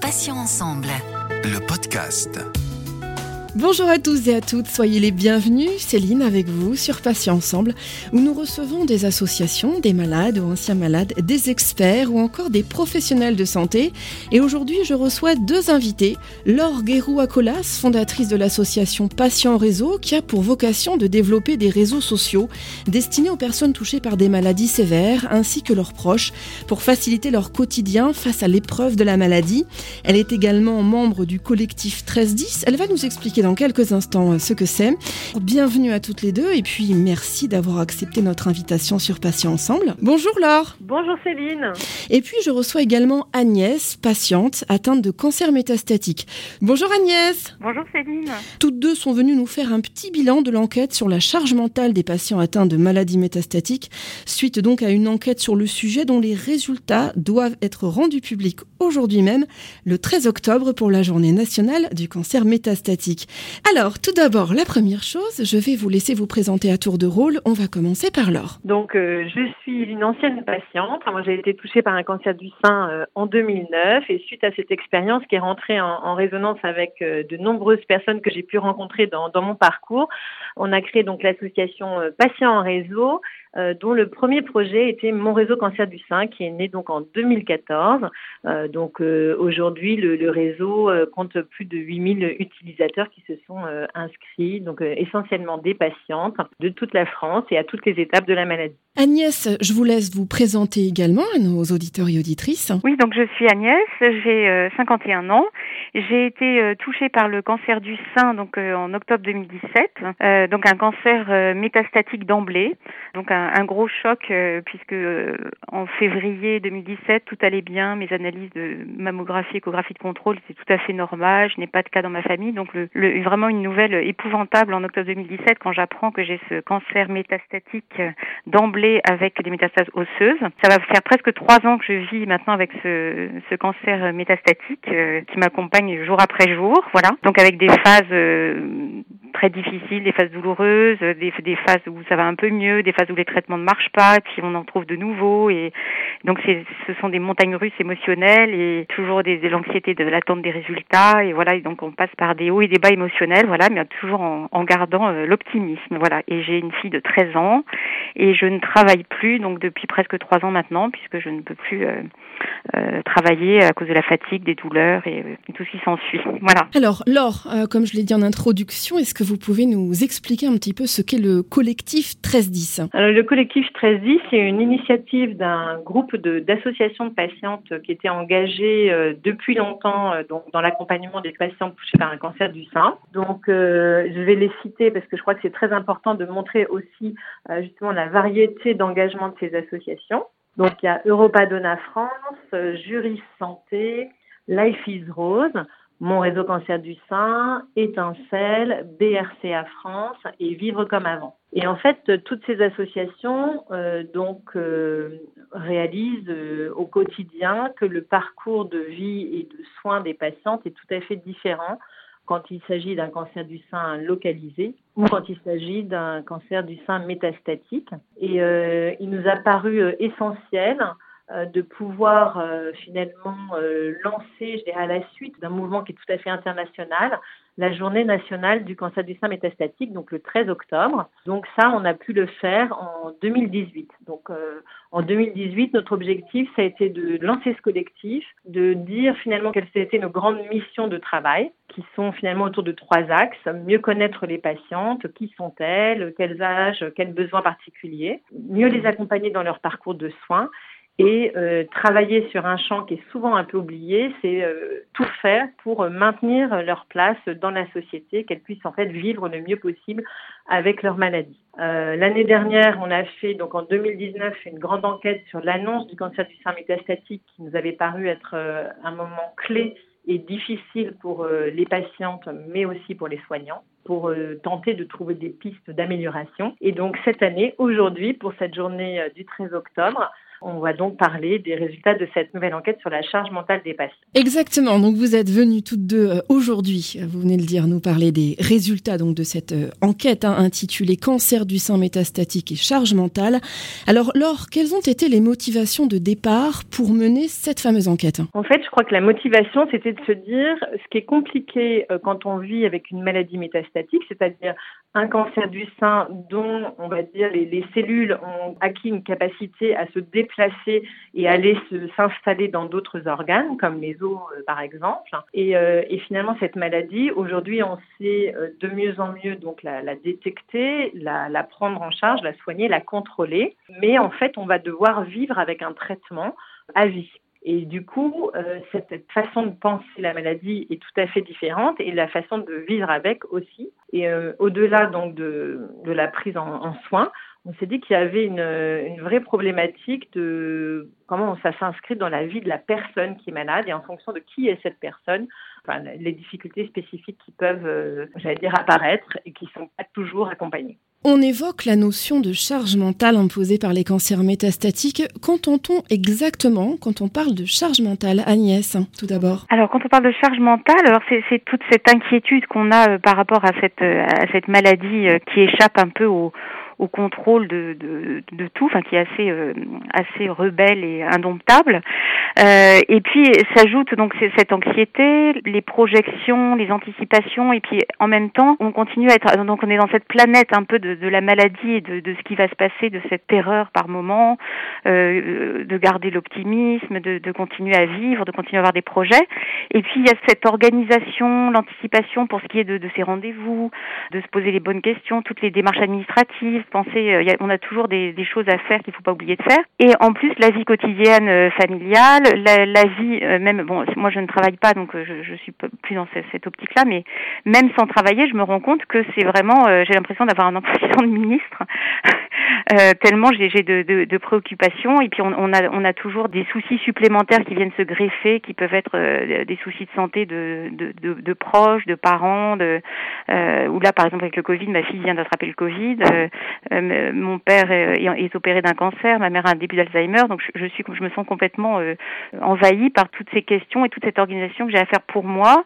Patients ensemble. Le podcast. Bonjour à tous et à toutes, soyez les bienvenus. Céline avec vous sur Patients Ensemble, où nous recevons des associations, des malades ou anciens malades, des experts ou encore des professionnels de santé. Et aujourd'hui, je reçois deux invités. Laure Guérou-Acolas, fondatrice de l'association Patients Réseau, qui a pour vocation de développer des réseaux sociaux destinés aux personnes touchées par des maladies sévères ainsi que leurs proches pour faciliter leur quotidien face à l'épreuve de la maladie. Elle est également membre du collectif 1310. Elle va nous expliquer dans quelques instants euh, ce que c'est. Bienvenue à toutes les deux et puis merci d'avoir accepté notre invitation sur Patients Ensemble. Bonjour Laure. Bonjour Céline. Et puis je reçois également Agnès, patiente atteinte de cancer métastatique. Bonjour Agnès. Bonjour Céline. Toutes deux sont venues nous faire un petit bilan de l'enquête sur la charge mentale des patients atteints de maladies métastatiques, suite donc à une enquête sur le sujet dont les résultats doivent être rendus publics aujourd'hui même, le 13 octobre pour la journée nationale du cancer métastatique. Alors, tout d'abord, la première chose, je vais vous laisser vous présenter à tour de rôle. On va commencer par Laure. Donc, euh, je suis une ancienne patiente. Moi, j'ai été touchée par un cancer du sein euh, en 2009 et suite à cette expérience qui est rentrée en, résonance avec euh, de nombreuses personnes que j'ai pu rencontrer dans, mon parcours, on a créé donc l'association Patients en réseau euh, dont le premier projet était Mon réseau cancer du sein, qui est né donc en 2014. Euh, donc euh, aujourd'hui, le, le, réseau euh, compte plus de 8000 utilisateurs qui se sont euh, inscrits, donc essentiellement des patientes de toute la France et à toutes les étapes de la maladie. Agnès, je vous laisse vous présenter également à nos auditeurs et auditrices. Oui, donc je suis Agnès, j'ai 51 ans. J'ai été touchée par le cancer du sein donc en octobre 2017, donc un cancer métastatique d'emblée, donc un un, gros choc euh, puisque euh, en février 2017 tout allait bien, mes analyses de mammographie, échographie de contrôle c'était tout à fait normal, je n'ai pas de cas dans ma famille, donc vraiment une nouvelle épouvantable en octobre 2017 quand j'apprends que j'ai ce cancer métastatique euh, d'emblée avec des métastases osseuses. Ça va faire presque trois ans que je vis maintenant avec ce, ce cancer métastatique qui m'accompagne jour après jour, voilà. Donc avec des phases très difficiles, des phases douloureuses, des, des phases où ça va un peu mieux, des phases où les traitements ne marchent pas, et puis on en trouve de nouveaux. Et donc ce sont des montagnes russes émotionnelles et toujours des, de l'anxiété de l'attente des résultats. Et voilà, donc on passe par des hauts et des bas émotionnels, voilà, mais toujours en, gardant euh, l'optimisme. Voilà. Et j'ai une fille de 13 ans et je ne travaille plus donc depuis presque trois ans maintenant puisque je ne peux plus euh, euh, travailler à cause de la fatigue, des douleurs et, tout ce qui s'ensuit. Voilà. Alors Laure, euh, comme je l'ai dit en introduction, est-ce que vous pouvez nous expliquer un petit peu ce qu'est le collectif 1310 Alors, Le collectif 1310, c'est une initiative d'un groupe d'associations de, patientes qui étaient engagées euh, depuis longtemps euh, dans l'accompagnement des patients touchés par un cancer du sein. Donc euh, je vais les citer parce que je crois que c'est très important de montrer aussi justement la variété d'engagement de ces associations. Donc il y a Europa Donna France, Juris Santé, Life is Rose, Mon réseau cancer du sein, Étincelle, BRCA France et Vivre comme avant. Et en fait, toutes ces associations euh, donc euh, réalisent euh, au quotidien que le parcours de vie et de soins des patientes est tout à fait différent quand il s'agit d'un cancer du sein localisé ou quand il s'agit d'un cancer du sein métastatique. Et il nous a paru essentiel de pouvoir euh, finalement euh, lancer, je dirais, à la suite d'un mouvement qui est tout à fait international, la journée nationale du cancer du sein métastatique, donc le 13 octobre. Donc ça, on a pu le faire en 2018. Donc euh, en 2018, notre objectif, ça a été de lancer ce collectif, de dire finalement quelles étaient nos grandes missions de travail, qui sont finalement autour de trois axes. Mieux connaître les patientes, qui sont-elles, quels âges, quels besoins particuliers, mieux les accompagner dans leur parcours de soins et euh, travailler sur un champ qui est souvent un peu oublié, c'est euh, tout faire pour maintenir leur place dans la société, qu'elles puissent en fait vivre le mieux possible avec leur maladie. Euh, L'année dernière, on a fait donc en 2019 une grande enquête sur l'annonce du cancer du sein métastatique qui nous avait paru être euh, un moment clé et difficile pour euh, les patientes, mais aussi pour les soignants, pour euh, tenter de trouver des pistes d'amélioration. Et donc cette année, aujourd'hui, pour cette journée euh, du 13 octobre, On va donc parler des résultats de cette nouvelle enquête sur la charge mentale des patients. Exactement. Donc vous êtes venues toutes deux euh, aujourd'hui, vous venez de le dire, nous parler des résultats donc de cette euh, enquête hein, intitulée Cancer du sein métastatique et charge mentale. Alors Laure, quelles ont été les motivations de départ pour mener cette fameuse enquête? En fait, je crois que la motivation, c'était de se dire ce qui est compliqué euh, quand on vit avec une maladie métastatique, c'est-à-dire un cancer du sein dont, on va dire, les, les cellules ont acquis une capacité à se déplacer et aller s'installer dans d'autres organes, comme les os euh, par exemple. Et, euh, et, finalement, cette maladie, aujourd'hui, on sait euh, de mieux en mieux donc la, détecter, la, prendre en charge, la soigner, la contrôler. Mais en fait, on va devoir vivre avec un traitement à vie. Et du coup, euh, cette façon de penser la maladie est tout à fait différente et la façon de vivre avec aussi. Et euh, au-delà donc de, de, la prise en, en soins, on s'est dit qu'il y avait une, une, vraie problématique de comment ça s'inscrit dans la vie de la personne qui est malade et en fonction de qui est cette personne, enfin, les difficultés spécifiques qui peuvent, euh, j'allais dire, apparaître et qui ne sont pas toujours accompagnées. On évoque la notion de charge mentale imposée par les cancers métastatiques. Qu'entend-on exactement quand on parle de charge mentale Agnès, tout d'abord? Alors, quand on parle de charge mentale, alors c'est toute cette inquiétude qu'on a euh, par rapport à cette, euh, à cette maladie euh, qui échappe un peu au, au contrôle de, de, de, tout, enfin qui est assez euh, assez rebelle et indomptable. Euh, et puis s'ajoute donc cette anxiété, les projections, les anticipations, et puis en même temps on continue à être donc on est dans cette planète un peu de, de la maladie et de, de, ce qui va se passer, de cette terreur par moment, euh, de garder l'optimisme, de, de continuer à vivre, de continuer à avoir des projets. Et puis il y a cette organisation, l'anticipation pour ce qui est de, de ces rendez-vous, de se poser les bonnes questions, toutes les démarches administratives penser, euh, on a toujours des, choses à faire qu'il faut pas oublier de faire. Et en plus, la vie quotidienne euh, familiale, la, vie euh, même, bon, moi je ne travaille pas, donc je, je suis plus dans cette, cette optique-là, mais même sans travailler, je me rends compte que c'est vraiment, j'ai l'impression d'avoir un emploi de ministre, tellement j'ai de, de, de, préoccupations. Et puis on, on, a, on a toujours des soucis supplémentaires qui viennent se greffer, qui peuvent être des soucis de santé de, de, de, de proches, de parents, de, euh, ou là par exemple avec le Covid, ma fille vient d'attraper le Covid. Euh, euh, mon père est, est opéré d'un cancer, ma mère a un début d'Alzheimer, donc je, suis, je me sens complètement euh, envahie par toutes ces questions et toute cette organisation que j'ai à faire pour moi,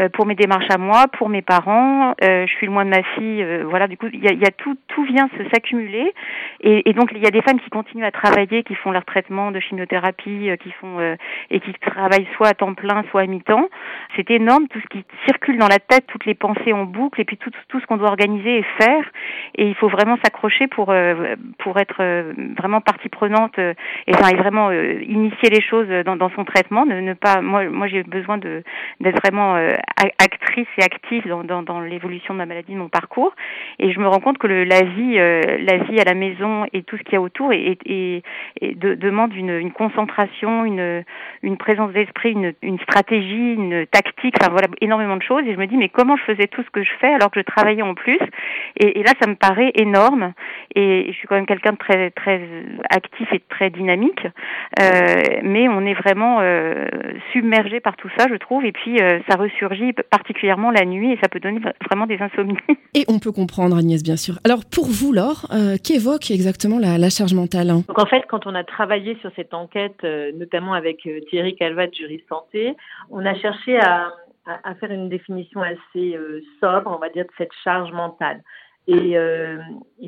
euh, pour mes démarches à moi, pour mes parents. Euh, je suis loin de ma fille, euh, voilà. Du coup, il y a, y a, tout, tout vient s'accumuler, et, donc il y a des femmes qui continuent à travailler, qui font leur traitement de chimiothérapie, qui font et qui travaillent soit à temps plein, soit à mi-temps. C'est énorme tout ce qui circule dans la tête, toutes les pensées en boucle, et puis tout, ce qu'on doit organiser et faire. Et il faut vraiment s'accrocher accrocher pour euh, pour être euh, vraiment partie prenante euh, et enfin et vraiment initier les choses dans, son traitement ne, ne pas moi moi j'ai besoin de d'être vraiment actrice et active dans, dans, dans l'évolution de ma maladie de mon parcours et je me rends compte que le, la vie la vie à la maison et tout ce qu'il y a autour et, et, et de, demande une, concentration une présence d'esprit une, stratégie une tactique. Enfin voilà énormément de choses. Et je me dis mais comment je faisais tout ce que je fais alors que je travaillais en plus? Et, là ça me paraît énorme. Et je suis quand même quelqu'un de très très actif et très dynamique, euh, mais on est vraiment euh, submergé par tout ça, je trouve, et puis euh, ça ressurgit particulièrement la nuit et ça peut donner vraiment des insomnies. Et on peut comprendre Agnès, bien sûr. Alors pour vous, Laure, euh, qu'évoque exactement la, charge mentale hein? Donc en fait, quand on a travaillé sur cette enquête, euh, notamment avec euh, Thierry Calvat, jury santé, on a cherché à faire une définition assez sobre, on va dire, de cette charge mentale. Et, euh,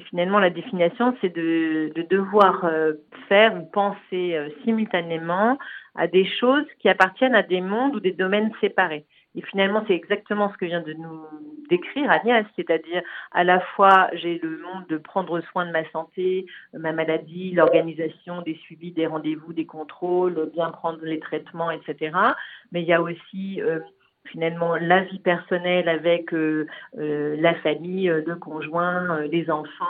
finalement, la définition, c'est de, de, devoir euh, faire ou penser euh, simultanément à des choses qui appartiennent à des mondes ou des domaines séparés. Et finalement, c'est exactement ce que vient de nous décrire Agnès, c'est-à-dire à la fois j'ai le monde de prendre soin de ma santé, ma maladie, l'organisation des suivis, des rendez-vous, des contrôles, bien prendre les traitements, etc. Mais il y a aussi euh, finalement la vie personnelle avec euh, euh, la famille, le conjoint, les enfants,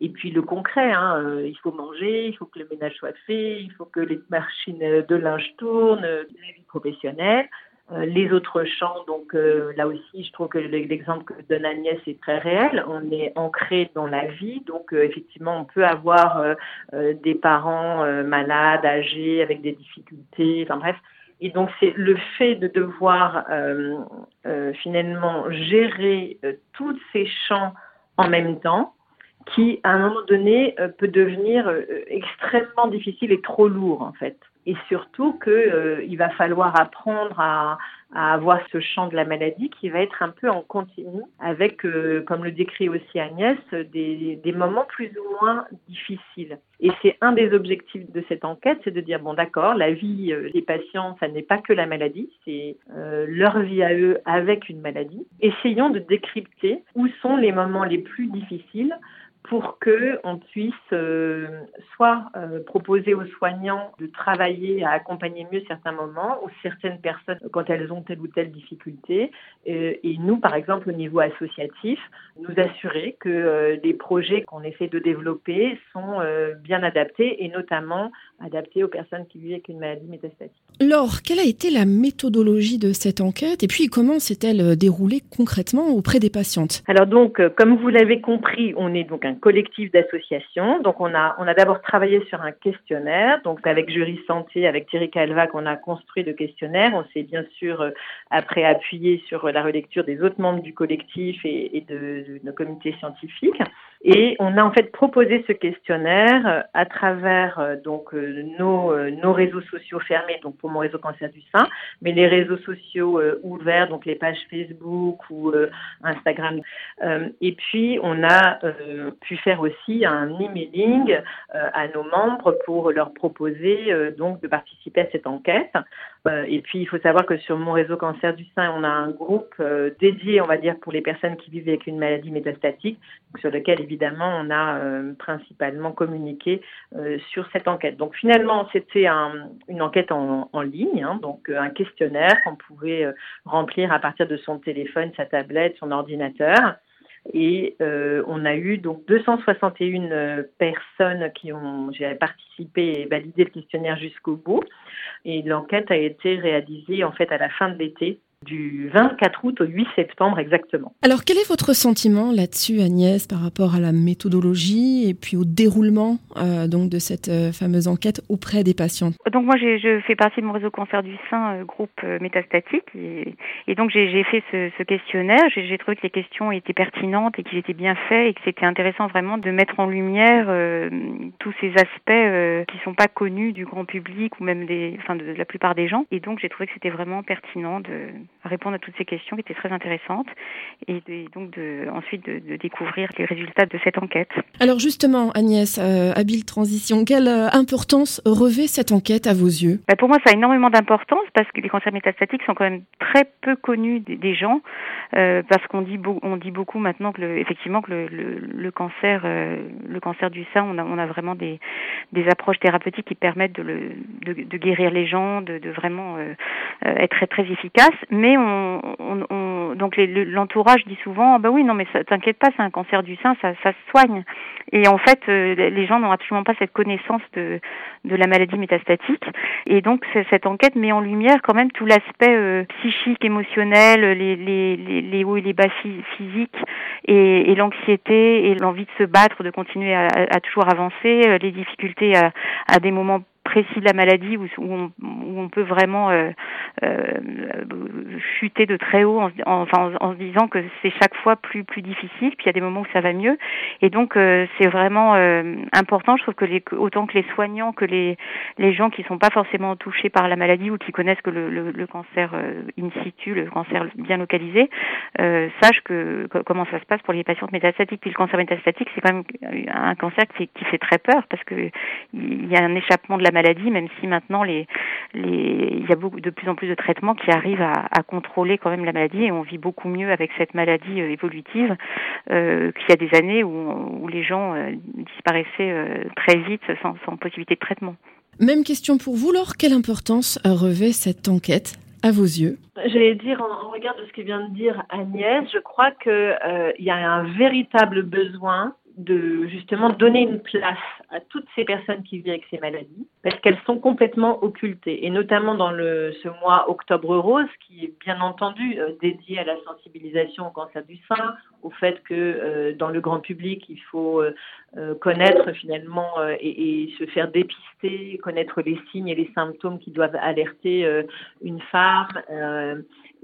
et puis le concret. Hein, il faut manger, il faut que le ménage soit fait, il faut que les machines de linge tournent, la vie professionnelle. Les autres champs, donc là aussi, je trouve que l'exemple que donne Agnès est très réel. On est ancré dans la vie, donc effectivement, on peut avoir des parents malades, âgés, avec des difficultés. Enfin bref, et donc c'est le fait de devoir euh, euh, finalement gérer euh, tous ces champs en même temps qui, à un moment donné, peut devenir extrêmement difficile et trop lourd, en fait et surtout qu'il euh, va falloir apprendre à, avoir ce champ de la maladie qui va être un peu en continu avec, euh, comme le décrit aussi Agnès, des, des moments plus ou moins difficiles. Et c'est un des objectifs de cette enquête, c'est de dire, bon d'accord, la vie euh, des patients, ça n'est pas que la maladie, c'est leur vie à eux avec une maladie. Essayons de décrypter où sont les moments les plus difficiles pour que on puisse euh, soit euh, proposer aux soignants de travailler à accompagner mieux certains moments ou certaines personnes quand elles ont telle ou telle difficulté. Euh, et nous par exemple au niveau associatif nous assurer que les projets qu'on essaie de développer sont bien adaptés et notamment adaptés aux personnes qui vivent avec une maladie métastatique. Laure, quelle a été la méthodologie de cette enquête et puis comment s'est-elle déroulée concrètement auprès des patientes? Alors donc comme vous l'avez compris, on est donc un collectif d'associations. Donc on a on a d'abord travaillé sur un questionnaire. Donc avec Jury Santé, avec Thierry Calvac, on a construit le questionnaire. On s'est bien sûr euh, après appuyé sur la relecture des autres membres du collectif et, de, de nos comités scientifiques. Et on a en fait proposé ce questionnaire euh, à travers euh, donc euh, nos, nos réseaux sociaux fermés, donc pour mon réseau cancer du sein, mais les réseaux sociaux ouverts, donc les pages Facebook ou Instagram. et puis on a pu faire aussi un emailing à nos membres pour leur proposer donc de participer à cette enquête. Et puis il faut savoir que sur mon réseau cancer du sein, on a un groupe dédié, on va dire, pour les personnes qui vivent avec une maladie métastatique, sur lequel évidemment on a euh, principalement communiqué euh, sur cette enquête. Donc finalement, c'était une enquête en, ligne, hein, donc euh, un questionnaire qu'on pouvait remplir à partir de son téléphone, sa tablette, son ordinateur. Et on a eu donc 261 personnes qui ont participé et validé le questionnaire jusqu'au bout. Et l'enquête a été réalisée en fait à la fin de l'été du 24 août au 8 septembre exactement. Alors quel est votre sentiment là-dessus Agnès par rapport à la méthodologie et puis au déroulement euh, donc de cette euh, fameuse enquête auprès des patients? Donc moi je fais partie de mon réseau cancer du sein euh, groupe métastatique et, donc j'ai fait ce, ce questionnaire, j'ai trouvé que les questions étaient pertinentes et qu'ils étaient bien faits et que c'était intéressant vraiment de mettre en lumière tous ces aspects qui sont pas connus du grand public ou même des enfin de la plupart des gens. Et donc j'ai trouvé que c'était vraiment pertinent de répondre à toutes ces questions qui étaient très intéressantes et, donc de, ensuite de, découvrir les résultats de cette enquête. Alors justement, Agnès, euh, habile transition, quelle euh, importance revêt cette enquête à vos yeux? Bah, Pour moi, ça a énormément d'importance parce que les cancers métastatiques sont quand même très peu connus des, gens euh, parce qu'on dit, on dit beaucoup maintenant que le, effectivement que le, le, cancer, le cancer du sein, on a, on a vraiment des, des approches thérapeutiques qui permettent de, le, de, guérir les gens, de, vraiment être très, très efficaces mais on, on, on donc l'entourage dit souvent bah oui non mais t'inquiète pas c'est un cancer du sein ça, se soigne. Et en fait euh, les gens n'ont absolument pas cette connaissance de la maladie métastatique. Et donc cette enquête met en lumière quand même tout l'aspect euh, psychique émotionnel les, hauts et les bas physiques et, l'anxiété et l'envie de se battre de continuer à, toujours avancer euh, les difficultés à des moments précis de la maladie où, où, on, peut vraiment euh, euh, chuter de très haut en, en, se disant que c'est chaque fois plus plus difficile puis il y a des moments où ça va mieux. Et donc euh, c'est vraiment important je trouve que autant que les soignants que les les gens qui sont pas forcément touchés par la maladie ou qui connaissent que le, cancer in situ le cancer bien localisé sachent que, comment ça se passe pour les patients métastatiques. Puis le cancer métastatique c'est quand même un cancer qui, qui fait très peur parce que il y a un échappement de la maladie, même si maintenant les, les, il y a beaucoup, de plus en plus de traitements qui arrivent à, à, contrôler quand même la maladie et on vit beaucoup mieux avec cette maladie euh, évolutive euh, qu'il y a des années où, où les gens euh, disparaissaient euh, très vite sans, sans possibilité de traitement. Même question pour vous, Laure. Quelle importance revêt cette enquête à vos yeux? J'allais dire, en, regard de ce que vient de dire Agnès, je crois qu'il euh, y a un véritable besoin de justement donner une place à toutes ces personnes qui vivent avec ces maladies, parce qu'elles sont complètement occultées, et notamment dans le, ce mois Octobre Rose, qui est bien entendu euh, dédié à la sensibilisation au cancer du sein, au fait que euh, dans le grand public, il faut euh, connaître finalement et, et, se faire dépister connaître les signes et les symptômes qui doivent alerter une femme.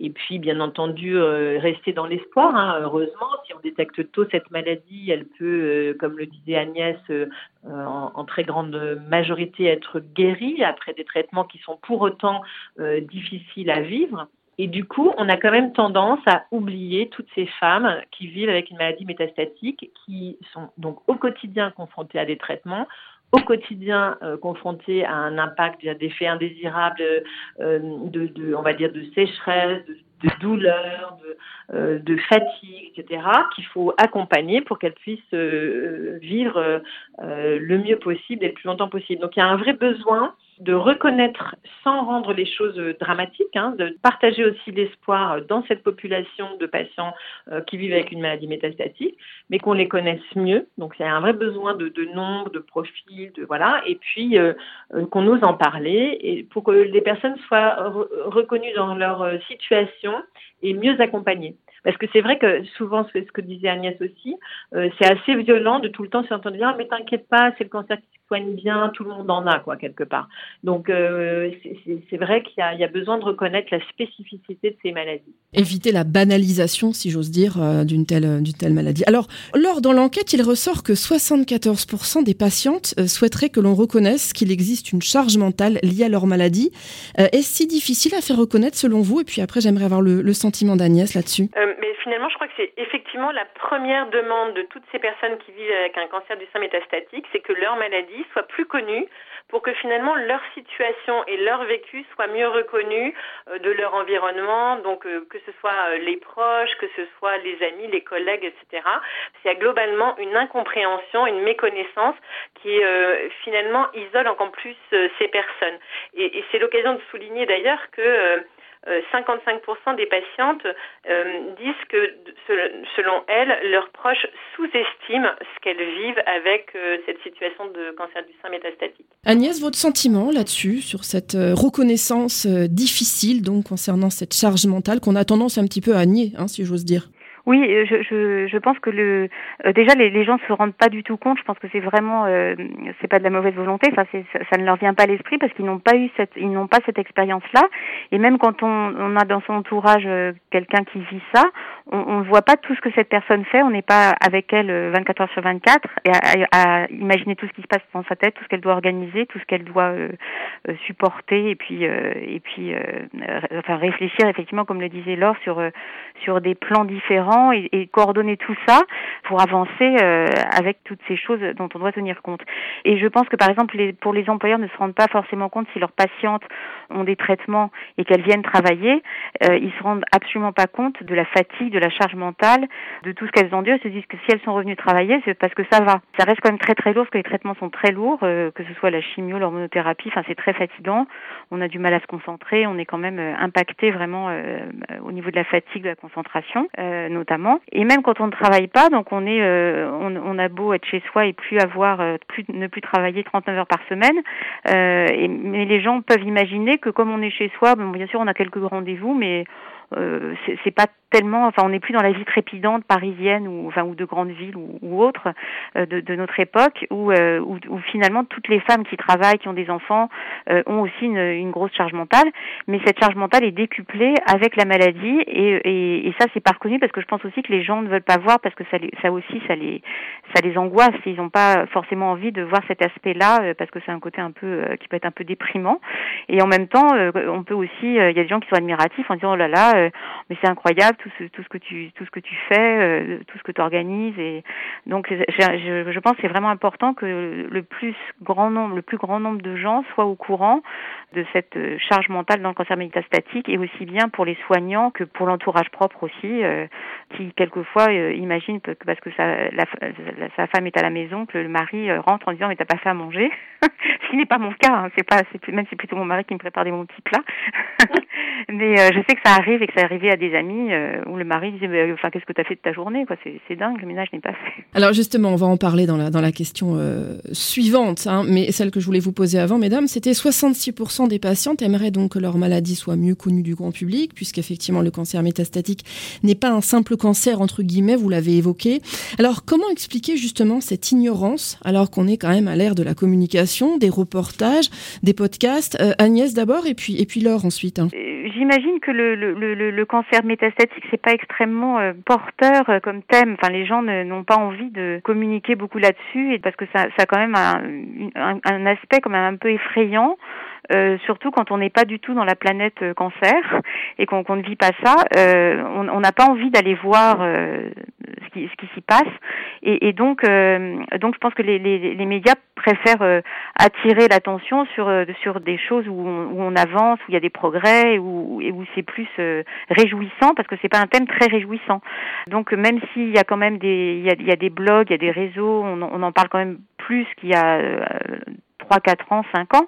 Et puis, bien entendu, rester dans l'espoir. Hein, heureusement, si on détecte tôt cette maladie, elle peut, comme le disait Agnès, en, en, très grande majorité être guérie après des traitements qui sont pour autant difficiles à vivre. Et du coup, on a quand même tendance à oublier toutes ces femmes qui vivent avec une maladie métastatique, qui sont donc au quotidien confrontées à des traitements, au quotidien euh, confrontées à un impact d'effets indésirables, euh, de, de, on va dire, de sécheresse, de, douleur, de, euh, de, fatigue, etc., qu'il faut accompagner pour qu'elles puissent euh, vivre euh, le mieux possible et le plus longtemps possible. Donc il y a un vrai besoin de reconnaître sans rendre les choses dramatiques, hein, de partager aussi l'espoir dans cette population de patients euh, qui vivent avec une maladie métastatique, mais qu'on les connaisse mieux. Donc il y a un vrai besoin de, de nombre, de profils, de voilà, et puis euh, euh, qu'on ose en parler et pour que les personnes soient reconnues dans leur situation et mieux accompagnées. Parce que c'est vrai que souvent, c'est ce que disait Agnès aussi, euh, c'est assez violent de tout le temps s'entendre dire ah, mais t'inquiète pas, c'est le cancer qui soigne bien, tout le monde en a quoi quelque part. Donc euh, c'est vrai qu'il y, y, a besoin de reconnaître la spécificité de ces maladies. Éviter la banalisation, si j'ose dire, euh, d'une telle d'une telle maladie. Alors, lors dans l'enquête, il ressort que 74% des patientes euh, souhaiteraient que l'on reconnaisse qu'il existe une charge mentale liée à leur maladie. Euh, Est-ce si difficile à faire reconnaître selon vous? Et puis après, j'aimerais avoir le, le sentiment d'Agnès là-dessus. Euh, mais finalement, je crois que c'est effectivement la première demande de toutes ces personnes qui vivent avec un cancer du sein métastatique, c'est que leur maladie soit plus connue pour que finalement leur situation et leur vécu soient mieux reconnus euh, de leur environnement, donc euh, que ce soit euh, les proches, que ce soit les amis, les collègues, etc. Il y a globalement une incompréhension, une méconnaissance qui finalement isole encore plus ces personnes. Et c'est l'occasion de souligner d'ailleurs que 55% des patientes euh, disent que, selon elles, leurs proches sous-estiment ce qu'elles vivent avec euh, cette situation de cancer du sein métastatique. Agnès, votre sentiment là-dessus, sur cette euh, reconnaissance difficile donc concernant cette charge mentale qu'on a tendance un petit peu à nier, hein, si j'ose dire? Oui, je, je, je, pense que le euh, déjà les, les gens se rendent pas du tout compte. Je pense que c'est vraiment euh, c'est pas de la mauvaise volonté. Enfin, ça, ça ne leur vient pas à l'esprit parce qu'ils n'ont pas eu cette ils n'ont pas cette expérience là. Et même quand on, on a dans son entourage euh, quelqu'un qui vit ça, on ne voit pas tout ce que cette personne fait. On n'est pas avec elle 24 euh, heures sur 24 et à, à, à, imaginer tout ce qui se passe dans sa tête, tout ce qu'elle doit organiser, tout ce qu'elle doit euh, supporter et puis et puis enfin réfléchir effectivement comme le disait Laure sur sur des plans différents et, coordonner tout ça pour avancer euh, avec toutes ces choses dont on doit tenir compte. Et je pense que par exemple pour les employeurs ne se rendent pas forcément compte si leurs patientes ont des traitements et qu'elles viennent travailler, euh, ils se rendent absolument pas compte de la fatigue, de la charge mentale, de tout ce qu'elles endurent. Ils se disent que si elles sont revenues travailler, c'est parce que ça va. Ça reste quand même très très lourd, parce que les traitements sont très lourds, euh, que ce soit la chimio, l'hormonothérapie, enfin c'est très fatigant. On a du mal à se concentrer, on est quand même euh, impacté vraiment au niveau de la fatigue, de la concentration, notamment. Et même quand on ne travaille pas, donc on est, on, on, a beau être chez soi et plus avoir, plus ne plus travailler 39 heures par semaine, et, mais les gens peuvent imaginer que comme on est chez soi, bon, bien sûr on a quelques rendez-vous, mais euh, c'est pas tellement, enfin, on n'est plus dans la vie trépidante parisienne ou, enfin, ou de grandes villes ou, ou autres euh, de, de, notre époque, où, euh, où, où, finalement toutes les femmes qui travaillent, qui ont des enfants, euh, ont aussi une, une, grosse charge mentale. Mais cette charge mentale est décuplée avec la maladie, et, et, et ça c'est pas reconnu parce que je pense aussi que les gens ne veulent pas voir parce que ça, les, ça aussi ça les, ça les angoisse. Ils n'ont pas forcément envie de voir cet aspect-là parce que c'est un côté un peu qui peut être un peu déprimant. Et en même temps, on peut aussi, il y a des gens qui sont admiratifs en disant oh là là euh, mais c'est incroyable tout ce, tout ce que tu tout ce que tu fais, euh, tout ce que tu organises et donc je, je, pense que c'est vraiment important que le plus grand nombre le plus grand nombre de gens soient au courant de cette euh, charge mentale dans le cancer métastatique et aussi bien pour les soignants que pour l'entourage propre aussi qui quelquefois imagine que parce que sa, sa femme est à la maison que le mari rentre en disant mais t'as pas fait à manger. Ce qui n'est pas mon cas hein, c'est pas c'est même c'est plutôt mon mari qui me prépare des bons petits plats. Mais je sais que ça arrive et que ça arrivait à des amis où le mari disait, bah, enfin, qu'est-ce que tu as fait de ta journée quoi C'est dingue, le ménage n'est pas fait. Alors justement, on va en parler dans la, dans la question suivante, hein, mais celle que je voulais vous poser avant, mesdames, c'était 66% des patientes aimeraient donc que leur maladie soit mieux connue du grand public, puisqu'effectivement le cancer métastatique n'est pas un simple cancer, entre guillemets, vous l'avez évoqué. Alors comment expliquer justement cette ignorance, alors qu'on est quand même à l'ère de la communication, des reportages, des podcasts euh, Agnès d'abord, et puis, et puis Laure ensuite. Hein? Euh, j'imagine que le, le, le, le, cancer métastatique, c'est pas extrêmement euh, porteur comme thème. Enfin, les gens n'ont pas envie de communiquer beaucoup là-dessus, et parce que ça, a quand même un, un, un aspect quand même un peu effrayant. Euh, surtout quand on n'est pas du tout dans la planète euh, cancer et qu'on ne vit pas ça, euh, on n'a pas envie d'aller voir ce qui, ce qui s'y passe. Et, et donc, donc je pense que les, les, les médias préfèrent attirer l'attention sur sur des choses où on, où on, avance, où il y a des progrès, où, où c'est plus réjouissant parce que c'est pas un thème très réjouissant. Donc même s'il y a quand même des il y a, il y a des blogs, il y a des réseaux, on, on en parle quand même plus qu'il y a 3, 4 ans, 5 ans,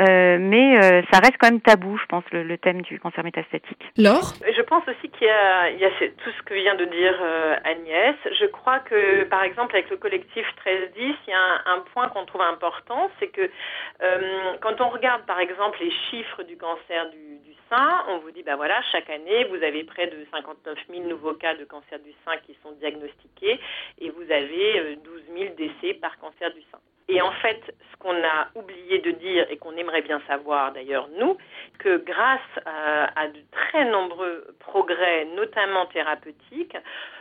euh, mais euh, ça reste quand même tabou, je pense, le, thème du cancer métastatique. Laure Je pense aussi qu'il y a, il y a tout ce que vient de dire euh, Agnès. Je crois que, par exemple, avec le collectif 1310, il y a un, point qu'on trouve important, c'est que quand on regarde, par exemple, les chiffres du cancer du, du sein, on vous dit, ben voilà, chaque année, vous avez près de 59 000 nouveaux cas de cancer du sein qui sont diagnostiqués et vous avez 12 000 décès par cancer du sein. Et en fait, ce qu'on a oublié de dire et qu'on aimerait bien savoir d'ailleurs nous, que grâce à, de très nombreux progrès, notamment thérapeutiques,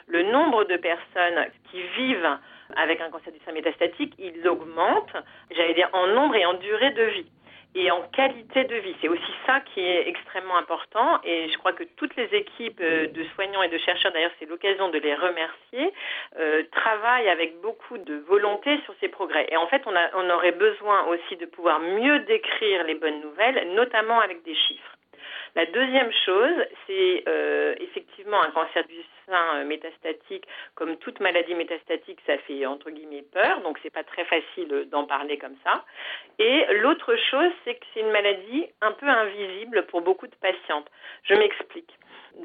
le nombre de personnes qui vivent avec un cancer du sein métastatique, il augmente, j'allais dire en nombre et en durée de vie et en qualité de vie. C'est aussi ça qui est extrêmement important et je crois que toutes les équipes euh, de soignants et de chercheurs, d'ailleurs c'est l'occasion de les remercier, euh, travaillent avec beaucoup de volonté sur ces progrès. Et en fait, on, a, on aurait besoin aussi de pouvoir mieux décrire les bonnes nouvelles, notamment avec des chiffres. La deuxième chose, c'est euh, effectivement un cancer du sein euh, métastatique. Comme toute maladie métastatique, ça fait entre guillemets peur, donc c'est pas très facile d'en parler comme ça. Et l'autre chose, c'est que c'est une maladie un peu invisible pour beaucoup de patientes. Je m'explique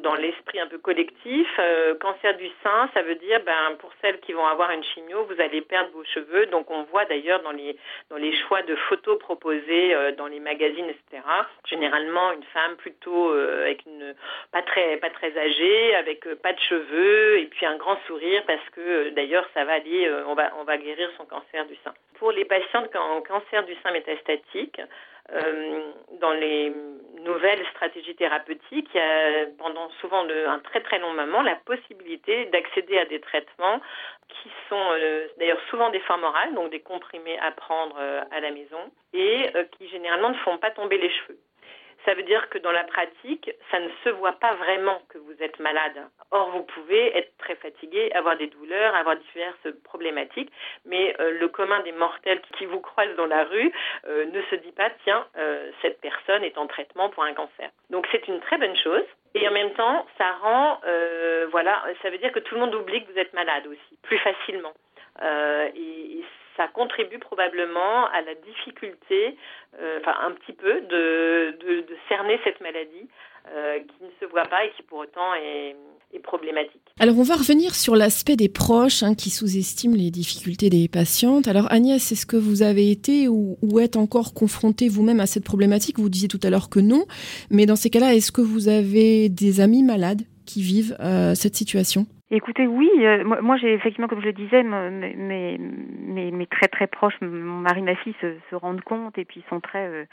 dans l'esprit un peu collectif, euh, cancer du sein, ça veut dire, ben, pour celles qui vont avoir une chimio, vous allez perdre vos cheveux. Donc, on voit d'ailleurs dans les, dans les choix de photos proposés euh, dans les magazines, etc. Généralement, une femme plutôt euh, avec une, pas très, pas très âgée, avec pas de cheveux, et puis un grand sourire parce que d'ailleurs, ça va aller, on va, on va guérir son cancer du sein. Pour les patientes en cancer du sein métastatique, euh, dans les nouvelles stratégies thérapeutiques, il y a pendant souvent un très très long moment la possibilité d'accéder à des traitements qui sont euh, d'ailleurs souvent des formes orales, donc des comprimés à prendre euh, à la maison, et qui généralement ne font pas tomber les cheveux. Ça veut dire que dans la pratique, ça ne se voit pas vraiment que vous êtes malade. Or, vous pouvez être très fatigué, avoir des douleurs, avoir diverses problématiques, mais euh, le commun des mortels qui vous croisent dans la rue euh, ne se dit pas, tiens, euh, cette personne est en traitement pour un cancer. Donc c'est une très bonne chose. Et en même temps, ça rend, voilà, ça veut dire que tout le monde oublie que vous êtes malade aussi, plus facilement. et, et ça contribue probablement à la difficulté, euh, enfin un petit peu, de, cerner cette maladie euh, qui ne se voit pas et qui pour autant est, est problématique. Alors on va revenir sur l'aspect des proches hein, qui sous-estiment les difficultés des patientes. Alors Agnès, est-ce que vous avez été ou, ou êtes encore confrontée vous-même à cette problématique? Vous disiez tout à l'heure que non, mais dans ces cas-là, est-ce que vous avez des amis malades? Qui vivent euh, cette situation Écoutez, oui, euh, moi, j'ai effectivement, comme je le disais, mes, mes, mes, très très proches, mon mari, ma fille, se, se rendent compte et puis sont très euh,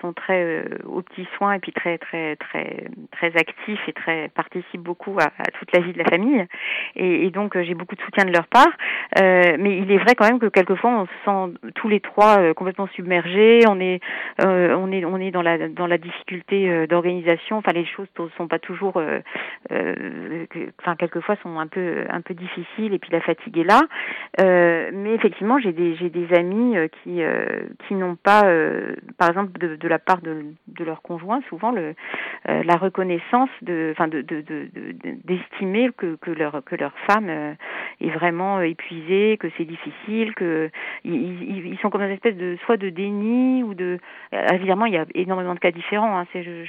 sont très euh, aux petits soins et puis très très très très actifs et très participent beaucoup à, toute la vie de la famille. Et, et donc j'ai beaucoup de soutien de leur part. mais il est vrai quand même que quelquefois on se sent tous les trois complètement submergés. On est on est on est dans la dans la difficulté d'organisation. Enfin les choses ne sont pas toujours, enfin quelquefois sont un peu un peu difficile et puis la fatigue est là. Euh, mais effectivement, j'ai des j'ai des amis euh, qui euh, qui n'ont pas, par exemple, de, la part de, de leur conjoint, souvent la reconnaissance enfin de, d'estimer que, que leur que leur femme est vraiment épuisée, que c'est difficile, que ils, sont comme une espèce de soit de déni ou de évidemment il y a énormément de cas différents. Hein, je,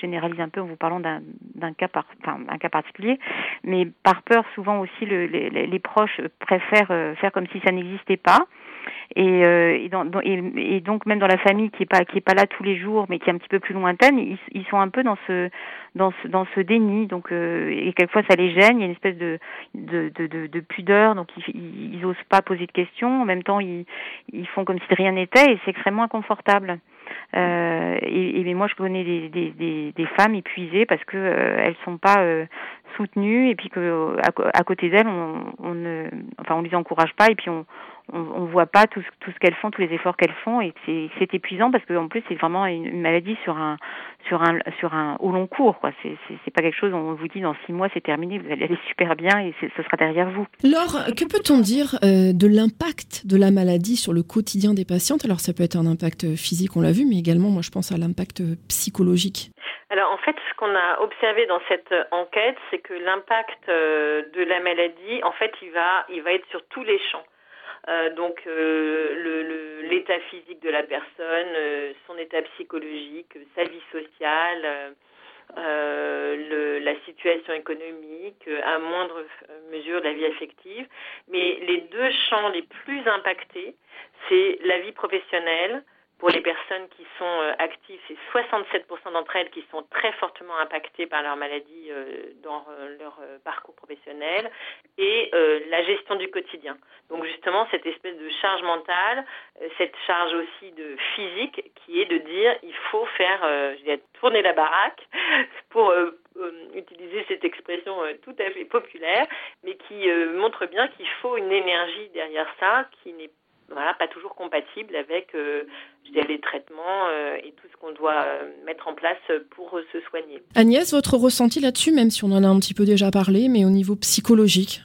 généralise un peu en vous parlant d'un d'un cas par un cas particulier, mais par peur souvent aussi le, les, proches préfèrent faire comme si ça n'existait pas. Et, euh, et, donc même dans la famille qui est pas qui est pas là tous les jours, mais qui est un petit peu plus lointaine, ils, ils sont un peu dans ce dans ce dans ce déni. Donc euh, et quelquefois ça les gêne. Il y a une espèce de de, de, de, pudeur, donc ils, ils, osent pas poser de questions. En même temps, ils ils font comme si rien n'était et c'est extrêmement inconfortable. Euh, et, et, moi, je connais des, des, des, des femmes épuisées parce que euh, elles sont pas euh, soutenues et puis que à, à côté d'elles, on, on ne, enfin, on les encourage pas et puis on on, on voit pas tout, tout ce qu'elles font, tous les efforts qu'elles font, et c'est épuisant parce qu'en plus c'est vraiment une maladie sur un sur un sur un au long cours. Quoi. C'est c'est pas quelque chose où on vous dit dans six mois c'est terminé, vous allez aller super bien et ce sera derrière vous. Laure, que peut-on dire euh, de l'impact de la maladie sur le quotidien des patientes? Alors ça peut être un impact physique, on l'a vu, mais également moi je pense à l'impact psychologique. Alors en fait, ce qu'on a observé dans cette enquête, c'est que l'impact euh, de la maladie, en fait, il va, il va être sur tous les champs. Euh, donc euh, l'état physique de la personne, euh, son état psychologique, sa vie sociale, le, la situation économique, à moindre mesure la vie affective. Mais les deux champs les plus impactés, c'est la vie professionnelle, pour les personnes qui sont euh, actives, c'est 67% d'entre elles qui sont très fortement impactées par leur maladie euh, dans euh, leur parcours professionnel et la gestion du quotidien. Donc justement, cette espèce de charge mentale, cette charge aussi de physique qui est de dire il faut faire, je dirais, tourner la baraque pour utiliser cette expression tout à fait populaire, mais qui montre bien qu'il faut une énergie derrière ça qui n'est voilà, pas toujours compatible avec euh, les traitements euh, et tout ce qu'on doit euh, mettre en place pour se soigner. Agnès, votre ressenti là-dessus, même si on en a un petit peu déjà parlé, mais au niveau psychologique,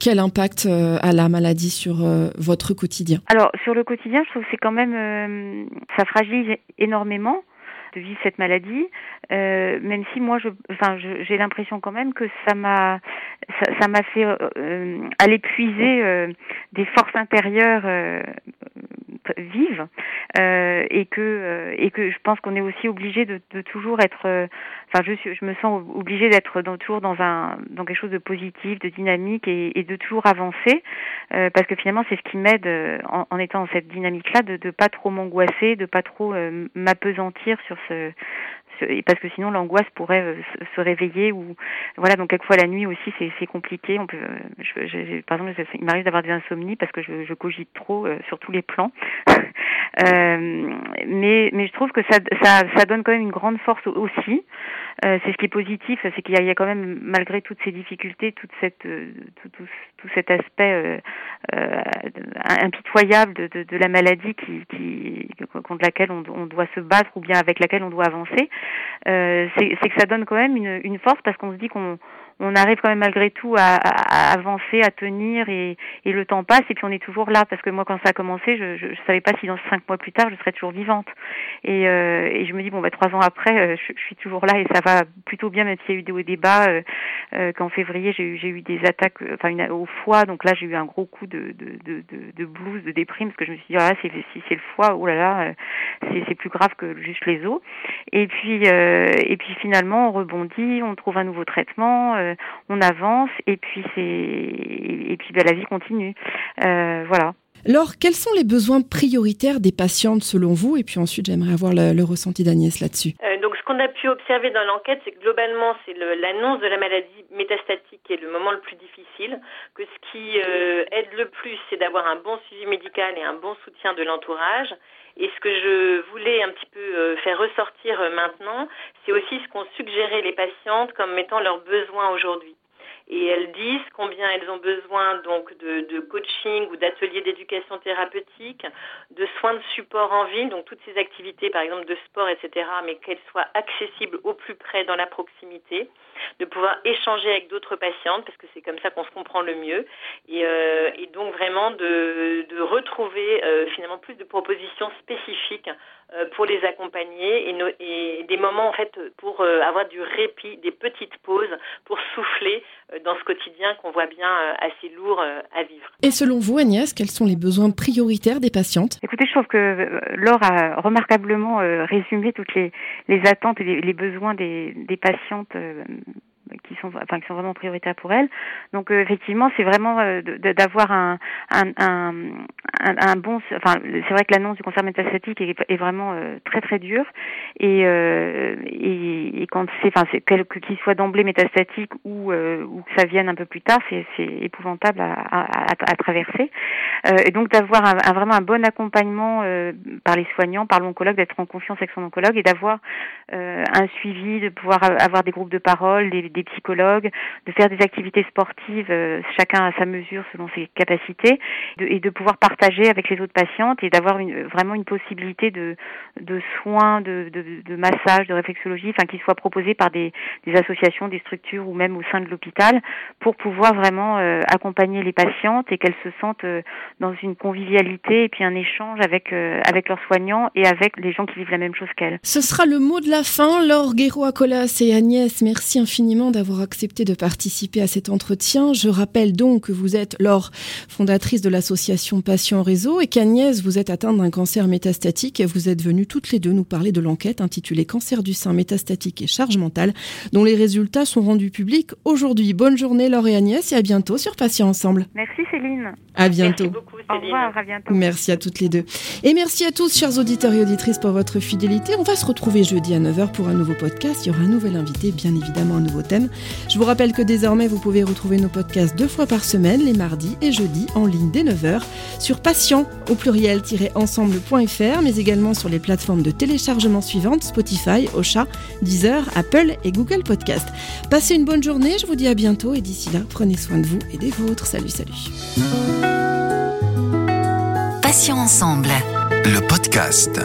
quel impact a la maladie sur votre quotidien? Alors, sur le quotidien, je trouve que c'est quand même, ça fragilise énormément de vivre cette maladie, euh, même si moi, je, enfin, j'ai l'impression quand même que ça m'a, ça m'a fait euh, aller puiser euh, des forces intérieures euh, vives euh, et que et que je pense qu'on est aussi obligé de, toujours être, enfin, je, je me sens obligée d'être dans, toujours dans un dans quelque chose de positif, de dynamique et, de toujours avancer parce que finalement c'est ce qui m'aide en, en, étant dans cette dynamique-là de ne pas trop m'angoisser, de pas trop m'apesantir sur ce parce que sinon l'angoisse pourrait euh, se réveiller ou voilà donc quelquefois la nuit aussi c'est compliqué. Je, par exemple il m'arrive d'avoir des insomnies parce que je, cogite trop euh, sur tous les plans. Euh, mais je trouve que ça donne quand même une grande force aussi. Euh, c'est ce qui est positif c'est qu'il y, a quand même malgré toutes ces difficultés tout, cet aspect impitoyable de, la maladie qui contre laquelle on, on doit se battre ou bien avec laquelle on doit avancer. Euh, c'est que ça donne quand même une, une force parce qu'on se dit qu'on on arrive quand même malgré tout à, à, avancer, à tenir et, et, le temps passe et puis on est toujours là parce que moi quand ça a commencé, je, je, je savais pas si dans cinq mois plus tard je serais toujours vivante et, euh, et je me dis bon bah trois ans après euh, je, suis toujours là et ça va plutôt bien même s'il y a eu des hauts bas. Euh, euh qu'en février j'ai eu j'ai eu des attaques enfin une, au foie donc là j'ai eu un gros coup de de, de, de, de blues, de déprime parce que je me suis dit ah c'est si c'est le foie oh là là c'est c'est plus grave que juste les os et puis et puis finalement on rebondit, on trouve un nouveau traitement euh, on avance et puis c'est et puis ben, la vie continue. Euh, voilà. Alors, quels sont les besoins prioritaires des patientes selon vous? Et puis ensuite, j'aimerais avoir le, le ressenti d'Agnès là-dessus. Euh, donc, ce qu'on a pu observer dans l'enquête, c'est que globalement, c'est l'annonce de la maladie métastatique qui est le moment le plus difficile. Que ce qui euh, aide le plus, c'est d'avoir un bon suivi médical et un bon soutien de l'entourage. Et ce que je voulais un petit peu euh, faire ressortir euh, maintenant, c'est aussi ce qu'ont suggéré les patientes comme mettant leurs besoins aujourd'hui. Et elles disent combien elles ont besoin donc de, coaching ou d'ateliers d'éducation thérapeutique, de soins de support en ville, donc toutes ces activités par exemple de sport, etc., mais qu'elles soient accessibles au plus près dans la proximité, de pouvoir échanger avec d'autres patientes parce que c'est comme ça qu'on se comprend le mieux et, euh, et donc vraiment de, de retrouver euh, finalement plus de propositions spécifiques pour les accompagner et, no et, des moments en fait pour euh, avoir du répit, des petites pauses pour souffler euh, dans ce quotidien qu'on voit bien assez lourd à vivre. Et selon vous Agnès, quels sont les besoins prioritaires des patientes? Écoutez, je trouve que Laure a remarquablement résumé toutes les, les attentes et les, les besoins des, des patientes qui sont enfin qui sont vraiment prioritaires pour elle. Donc euh, effectivement, c'est vraiment euh, d'avoir un, un, un, un, bon enfin c'est vrai que l'annonce du cancer métastatique est, vraiment euh, très très dure et et, et, quand c'est enfin c'est quel qu'il soit d'emblée métastatique ou ou que ça vienne un peu plus tard, c'est c'est épouvantable à, à, à, traverser. et donc d'avoir un, vraiment un bon accompagnement par les soignants, par l'oncologue, d'être en confiance avec son oncologue et d'avoir un suivi, de pouvoir avoir des groupes de parole, des, des des psychologues, de faire des activités sportives, euh, chacun à sa mesure selon ses capacités, et de pouvoir partager avec les autres patientes et d'avoir vraiment une possibilité de, soins, de, de, de massage, de réflexologie, enfin qui soient proposés par des, associations, des structures ou même au sein de l'hôpital pour pouvoir vraiment euh, accompagner les patientes et qu'elles se sentent euh, dans une convivialité et puis un échange avec avec leurs soignants et avec les gens qui vivent la même chose qu'elles. Ce sera le mot de la fin. Laure Guéraud-Acolas et Agnès, merci infiniment d'avoir accepté de participer à cet entretien. Je rappelle donc que vous êtes Laure, fondatrice de l'association Patients Réseau, et qu'Agnès, vous êtes atteinte d'un cancer métastatique et vous êtes venues toutes les deux nous parler de l'enquête intitulée Cancer du sein métastatique et charge mentale, dont les résultats sont rendus publics aujourd'hui. Bonne journée Laure et Agnès et à bientôt sur Patients Ensemble. Merci Céline. À bientôt. Merci beaucoup, Au revoir, à bientôt. Merci à toutes les deux. Et merci à tous, chers auditeurs et auditrices, pour votre fidélité. On va se retrouver jeudi à 9h pour un nouveau podcast. Il y aura un nouvel invité, bien évidemment un nouveau thème. Je vous rappelle que désormais, vous pouvez retrouver nos podcasts deux fois par semaine, les mardis et jeudis, en ligne dès 9h, sur patient au pluriel-ensemble.fr, mais également sur les plateformes de téléchargement suivantes Spotify, Ocha, Deezer, Apple et Google Podcast. Passez une bonne journée, je vous dis à bientôt et d'ici là, prenez soin de vous et des vôtres. Salut, salut. Patient ensemble. Le podcast.